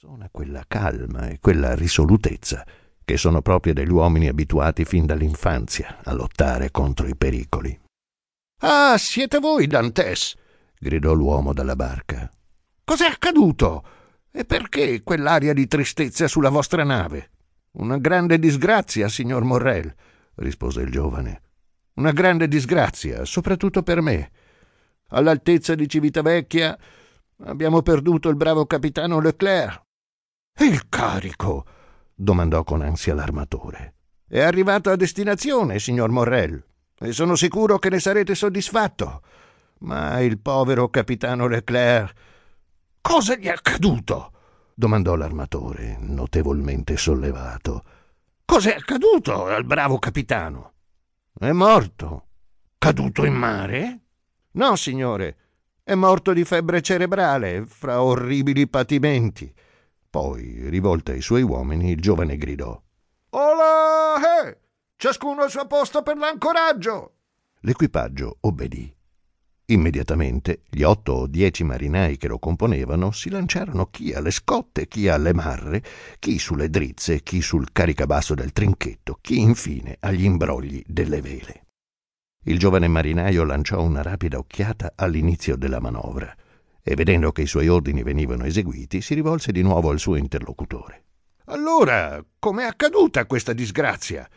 persona quella calma e quella risolutezza che sono proprie degli uomini abituati fin dall'infanzia a lottare contro i pericoli. Ah, siete voi, Dantes! gridò l'uomo dalla barca. Cos'è accaduto? E perché quell'aria di tristezza sulla vostra nave? Una grande disgrazia, signor Morrel, rispose il giovane. Una grande disgrazia, soprattutto per me. All'altezza di Civitavecchia abbiamo perduto il bravo capitano Leclerc. E il carico? domandò con ansia l'armatore. È arrivato a destinazione, signor Morrel, e sono sicuro che ne sarete soddisfatto. Ma il povero capitano Leclerc. Cosa gli è accaduto? domandò l'armatore, notevolmente sollevato. Cos'è accaduto al bravo capitano? È morto. Caduto in mare? No, signore. È morto di febbre cerebrale, fra orribili patimenti. Poi, rivolto ai suoi uomini, il giovane gridò: Olà! Eh! Ciascuno al suo posto per l'ancoraggio! L'equipaggio obbedì. Immediatamente gli otto o dieci marinai che lo componevano si lanciarono chi alle scotte, chi alle marre, chi sulle drizze, chi sul caricabasso del trinchetto, chi infine agli imbrogli delle vele. Il giovane marinaio lanciò una rapida occhiata all'inizio della manovra e vedendo che i suoi ordini venivano eseguiti, si rivolse di nuovo al suo interlocutore. Allora, com'è accaduta questa disgrazia?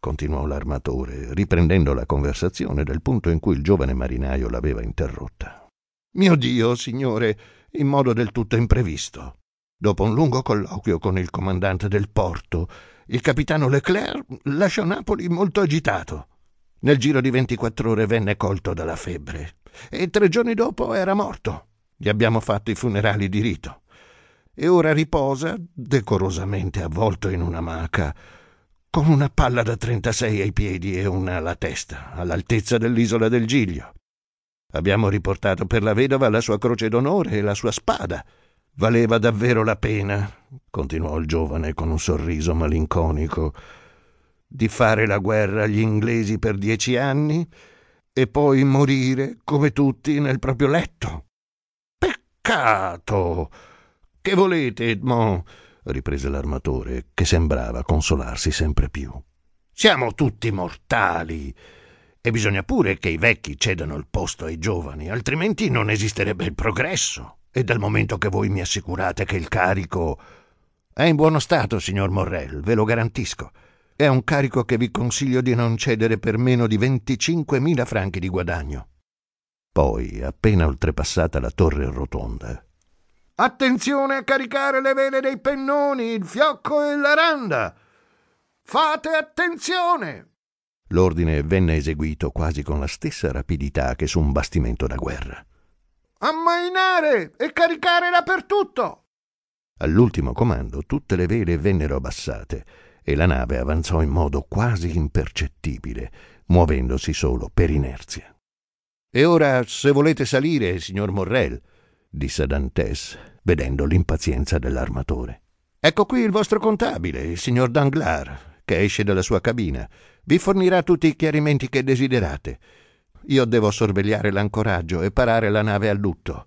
continuò l'armatore, riprendendo la conversazione dal punto in cui il giovane marinaio l'aveva interrotta. Mio Dio, signore, in modo del tutto imprevisto. Dopo un lungo colloquio con il comandante del porto, il capitano Leclerc lasciò Napoli molto agitato. Nel giro di ventiquattro ore venne colto dalla febbre e tre giorni dopo era morto. Gli abbiamo fatto i funerali di rito. E ora riposa, decorosamente avvolto in una maca, con una palla da 36 ai piedi e una alla testa, all'altezza dell'isola del Giglio. Abbiamo riportato per la vedova la sua croce d'onore e la sua spada. Valeva davvero la pena, continuò il giovane con un sorriso malinconico, di fare la guerra agli inglesi per dieci anni e poi morire, come tutti, nel proprio letto. Peccato! Che volete, Edmond? riprese l'armatore, che sembrava consolarsi sempre più. Siamo tutti mortali. E bisogna pure che i vecchi cedano il posto ai giovani, altrimenti non esisterebbe il progresso. E dal momento che voi mi assicurate che il carico è in buono stato, signor Morrel, ve lo garantisco. È un carico che vi consiglio di non cedere per meno di 25.000 franchi di guadagno. Poi, appena oltrepassata la torre rotonda, Attenzione a caricare le vele dei pennoni, il fiocco e la randa. Fate attenzione! L'ordine venne eseguito quasi con la stessa rapidità che su un bastimento da guerra. Ammainare e caricare dappertutto! All'ultimo comando tutte le vele vennero abbassate e la nave avanzò in modo quasi impercettibile, muovendosi solo per inerzia. E ora, se volete salire, signor Morrel, disse Dantes, vedendo l'impazienza dell'armatore. Ecco qui il vostro contabile, il signor Danglars, che esce dalla sua cabina. Vi fornirà tutti i chiarimenti che desiderate. Io devo sorvegliare l'ancoraggio e parare la nave a lutto.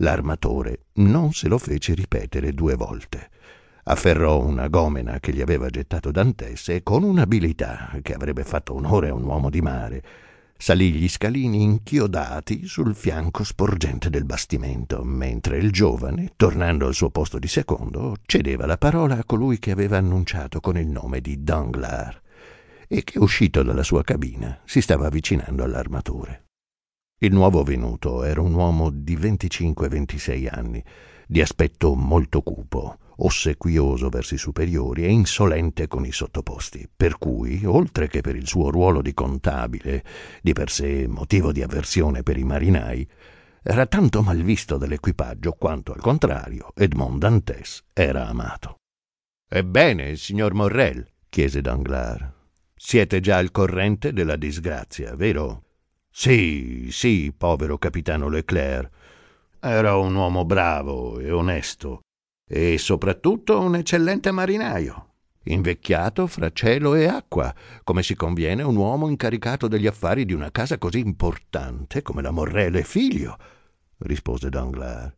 L'armatore non se lo fece ripetere due volte. Afferrò una gomena che gli aveva gettato Dantes e con un'abilità che avrebbe fatto onore a un uomo di mare, salì gli scalini inchiodati sul fianco sporgente del bastimento, mentre il giovane, tornando al suo posto di secondo, cedeva la parola a colui che aveva annunciato con il nome di Danglars e che, uscito dalla sua cabina, si stava avvicinando all'armatore. Il nuovo venuto era un uomo di 25-26 anni, di aspetto molto cupo, ossequioso verso i superiori e insolente con i sottoposti, per cui, oltre che per il suo ruolo di contabile, di per sé motivo di avversione per i marinai, era tanto malvisto dall'equipaggio quanto, al contrario, Edmond Dantes era amato. Ebbene, signor Morrel, chiese Danglars, siete già al corrente della disgrazia, vero? Sì, sì, povero capitano Leclerc. Era un uomo bravo e onesto, e soprattutto un eccellente marinaio, invecchiato fra cielo e acqua, come si conviene un uomo incaricato degli affari di una casa così importante come la Morrele figlio, rispose Danglars.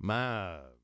Ma